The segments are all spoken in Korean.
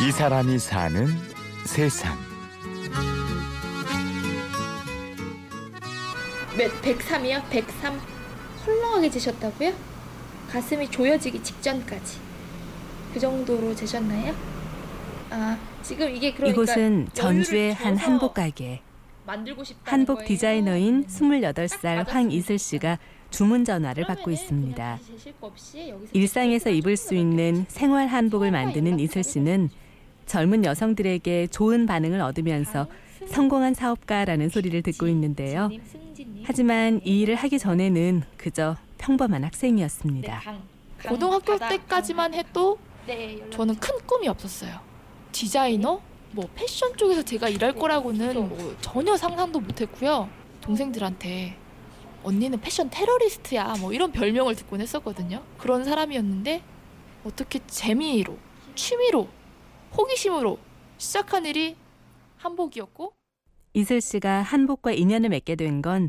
이 사람이 사는 세상. 몇 103이요? 103. 헐렁하게 재셨다고요? 가슴이 조여지기 직전까지. 그 정도로 재셨나요? 아, 지금 이게 그러니까 이곳은 전주의 한 한복 가게. 만들고 싶다는 한복 거예요. 디자이너인 딱 28살 받았습니다. 황이슬 씨가 주문 전화를 받고 있습니다. 일상에서 입을 거수 있는 생활 한복을 만드는 이슬 씨는 젊은 여성들에게 좋은 반응을 얻으면서 강, 성공한 사업가라는 소리를 듣고 있는데요. 하지만 이 일을 하기 전에는 그저 평범한 학생이었습니다. 고등학교 때까지만 강. 해도 저는 큰 꿈이 없었어요. 디자이너? 뭐 패션 쪽에서 제가 일할 네, 거라고는. 뭐 전혀 상상도 못했고요. 동생들한테 언니는 패션 테러리스트야 뭐 이런 별명을 듣곤 했었거든요. 그런 사람이었는데 어떻게 재미로 취미로 호기심으로 시작한 일이 한복이었고 이슬 씨가 한복과 인연을 맺게 된 건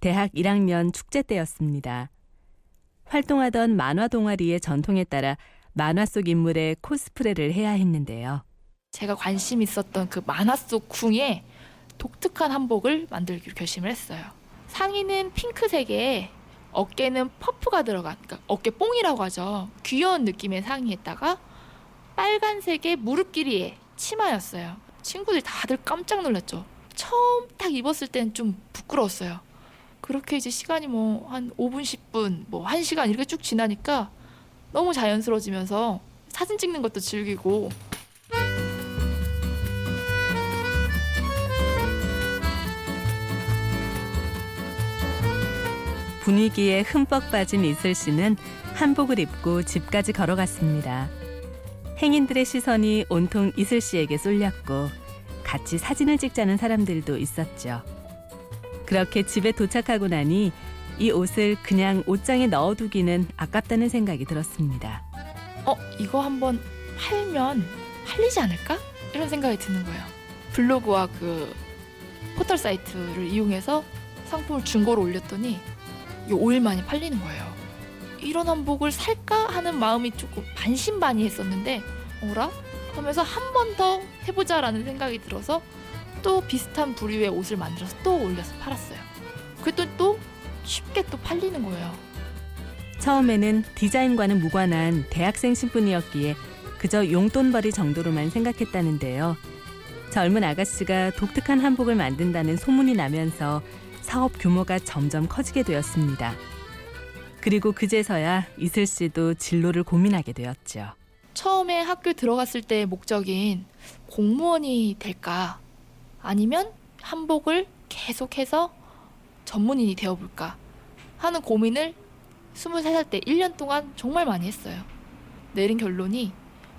대학 1학년 축제 때였습니다. 활동하던 만화 동아리의 전통에 따라 만화 속 인물의 코스프레를 해야 했는데요. 제가 관심 있었던 그 만화 속 궁에 독특한 한복을 만들기로 결심을 했어요. 상의는 핑크색에 어깨는 퍼프가 들어간, 그러니까 어깨 뽕이라고 하죠. 귀여운 느낌의 상의에다가 빨간색의 무릎 길이의 치마였어요. 친구들이 다들 깜짝 놀랐죠. 처음 딱 입었을 때는 좀 부끄러웠어요. 그렇게 이제 시간이 뭐 한 5분, 10분, 뭐 1시간 이렇게 쭉 지나니까 너무 자연스러워지면서 사진 찍는 것도 즐기고 분위기에 흠뻑 빠진 이슬 씨는 한복을 입고 집까지 걸어갔습니다. 행인들의 시선이 온통 이슬 씨에게 쏠렸고 같이 사진을 찍자는 사람들도 있었죠. 그렇게 집에 도착하고 나니 이 옷을 그냥 옷장에 넣어두기는 아깝다는 생각이 들었습니다. 어 이거 한번 팔면 팔리지 않을까 이런 생각이 드는 거예요. 블로그와 그 포털 사이트를 이용해서 상품을 중고로 올렸더니 이 5일 만에 팔리는 거예요. 이런 한복을 살까 하는 마음이 조금 반신반의했었는데 어라 하면서 한 번 더 해보자라는 생각이 들어서 또 비슷한 부류의 옷을 만들어서 또 올려서 팔았어요. 그랬더니 또 쉽게 또 팔리는 거예요. 처음에는 디자인과는 무관한 대학생 신분이었기에 그저 용돈벌이 정도로만 생각했다는데요. 젊은 아가씨가 독특한 한복을 만든다는 소문이 나면서 사업 규모가 점점 커지게 되었습니다. 그리고 그제서야 이슬 씨도 진로를 고민하게 되었죠. 처음에 학교 들어갔을 때의 목적인 공무원이 될까 아니면 한복을 계속해서 전문인이 되어볼까 하는 고민을 23살 때 1년 동안 정말 많이 했어요. 내린 결론이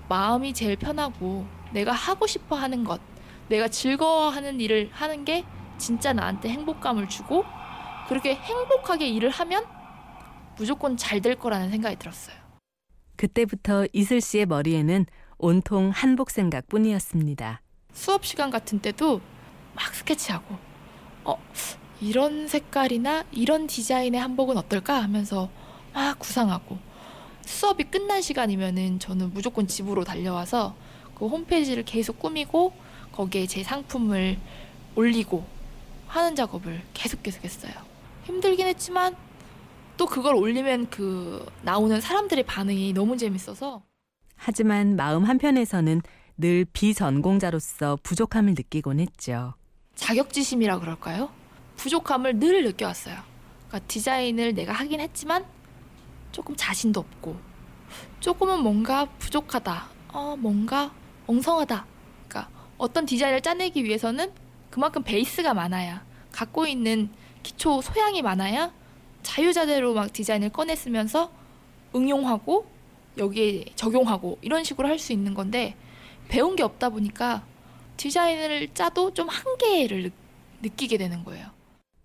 마음이 제일 편하고 내가 하고 싶어 하는 것, 내가 즐거워하는 일을 하는 게 진짜 나한테 행복감을 주고 그렇게 행복하게 일을 하면 무조건 잘 될 거라는 생각이 들었어요. 그때부터 이슬 씨의 머리에는 온통 한복 생각뿐이었습니다. 수업 시간 같은 때도 막 스케치하고 어 이런 색깔이나 이런 디자인의 한복은 어떨까 하면서 막 구상하고 수업이 끝난 시간이면은 저는 무조건 집으로 달려와서 그 홈페이지를 계속 꾸미고 거기에 제 상품을 올리고 하는 작업을 계속 계속 했어요. 힘들긴 했지만 또 그걸 올리면 그 나오는 사람들의 반응이 너무 재밌어서 하지만 마음 한편에서는 늘 비전공자로서 부족함을 느끼곤 했죠. 자격지심이라 그럴까요? 부족함을 늘 느껴왔어요. 그러니까 디자인을 내가 하긴 했지만 조금 자신도 없고 조금은 뭔가 부족하다. 어, 뭔가 엉성하다. 그러니까 어떤 디자인을 짜내기 위해서는 그만큼 베이스가 많아야 갖고 있는 기초 소양이 많아야 자유자재로 막 디자인을 꺼냈으면서 응용하고 여기에 적용하고 이런 식으로 할 수 있는 건데 배운 게 없다 보니까 디자인을 짜도 좀 한계를 느, 느끼게 되는 거예요.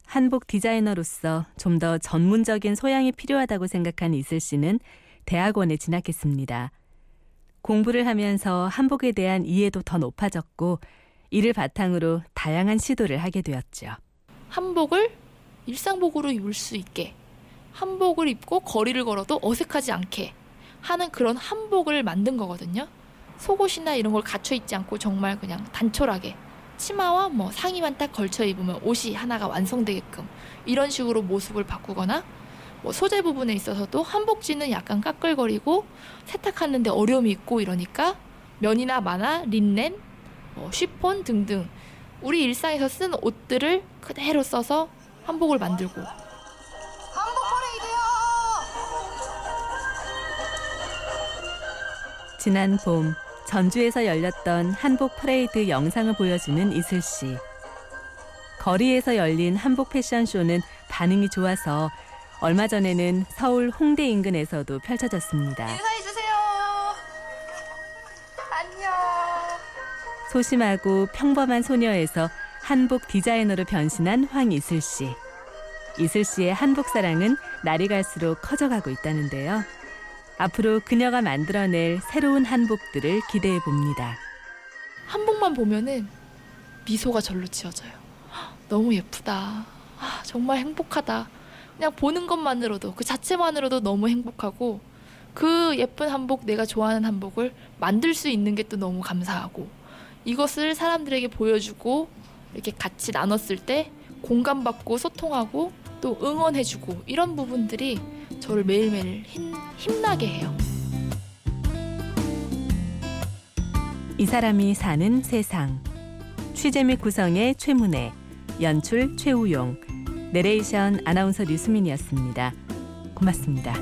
한복 디자이너로서 좀 더 전문적인 소양이 필요하다고 생각한 이슬 씨는 대학원에 진학했습니다. 공부를 하면서 한복에 대한 이해도 더 높아졌고 이를 바탕으로 다양한 시도를 하게 되었죠. 한복을 일상복으로 입을 수 있게 한복을 입고 거리를 걸어도 어색하지 않게 하는 그런 한복을 만든 거거든요. 속옷이나 이런 걸 갖춰 입지 않고 정말 그냥 단촐하게 치마와 뭐 상의만 딱 걸쳐 입으면 옷이 하나가 완성되게끔 이런 식으로 모습을 바꾸거나 뭐 소재 부분에 있어서도 한복지는 약간 까끌거리고 세탁하는데 어려움이 있고 이러니까 면이나 만화, 린넨, 뭐 쉬폰 등등 우리 일상에서 쓴 옷들을 그대로 써서 한복을 만들고 지난 봄 전주에서 열렸던 한복 퍼레이드 영상을 보여주는 이슬 씨. 거리에서 열린 한복 패션쇼는 반응이 좋아서 얼마 전에는 서울 홍대 인근에서도 펼쳐졌습니다. 인사해주세요. 안녕. 소심하고 평범한 소녀에서 한복 디자이너로 변신한 황이슬 씨. 이슬 씨의 한복 사랑은 날이 갈수록 커져가고 있다는데요. 앞으로 그녀가 만들어낼 새로운 한복들을 기대해 봅니다. 한복만 보면은 미소가 절로 지어져요. 헉, 너무 예쁘다. 아, 정말 행복하다. 그냥 보는 것만으로도 그 자체만으로도 너무 행복하고 그 예쁜 한복 내가 좋아하는 한복을 만들 수 있는 게 또 너무 감사하고 이것을 사람들에게 보여주고 이렇게 같이 나눴을 때 공감받고 소통하고 또 응원해주고 이런 부분들이 저를 매일매일 힘, 힘나게 해요. 이 사람이 사는 세상. 취재 및 구성의 최문혜, 연출 최우용, 내레이션 아나운서 류수민이었습니다. 고맙습니다.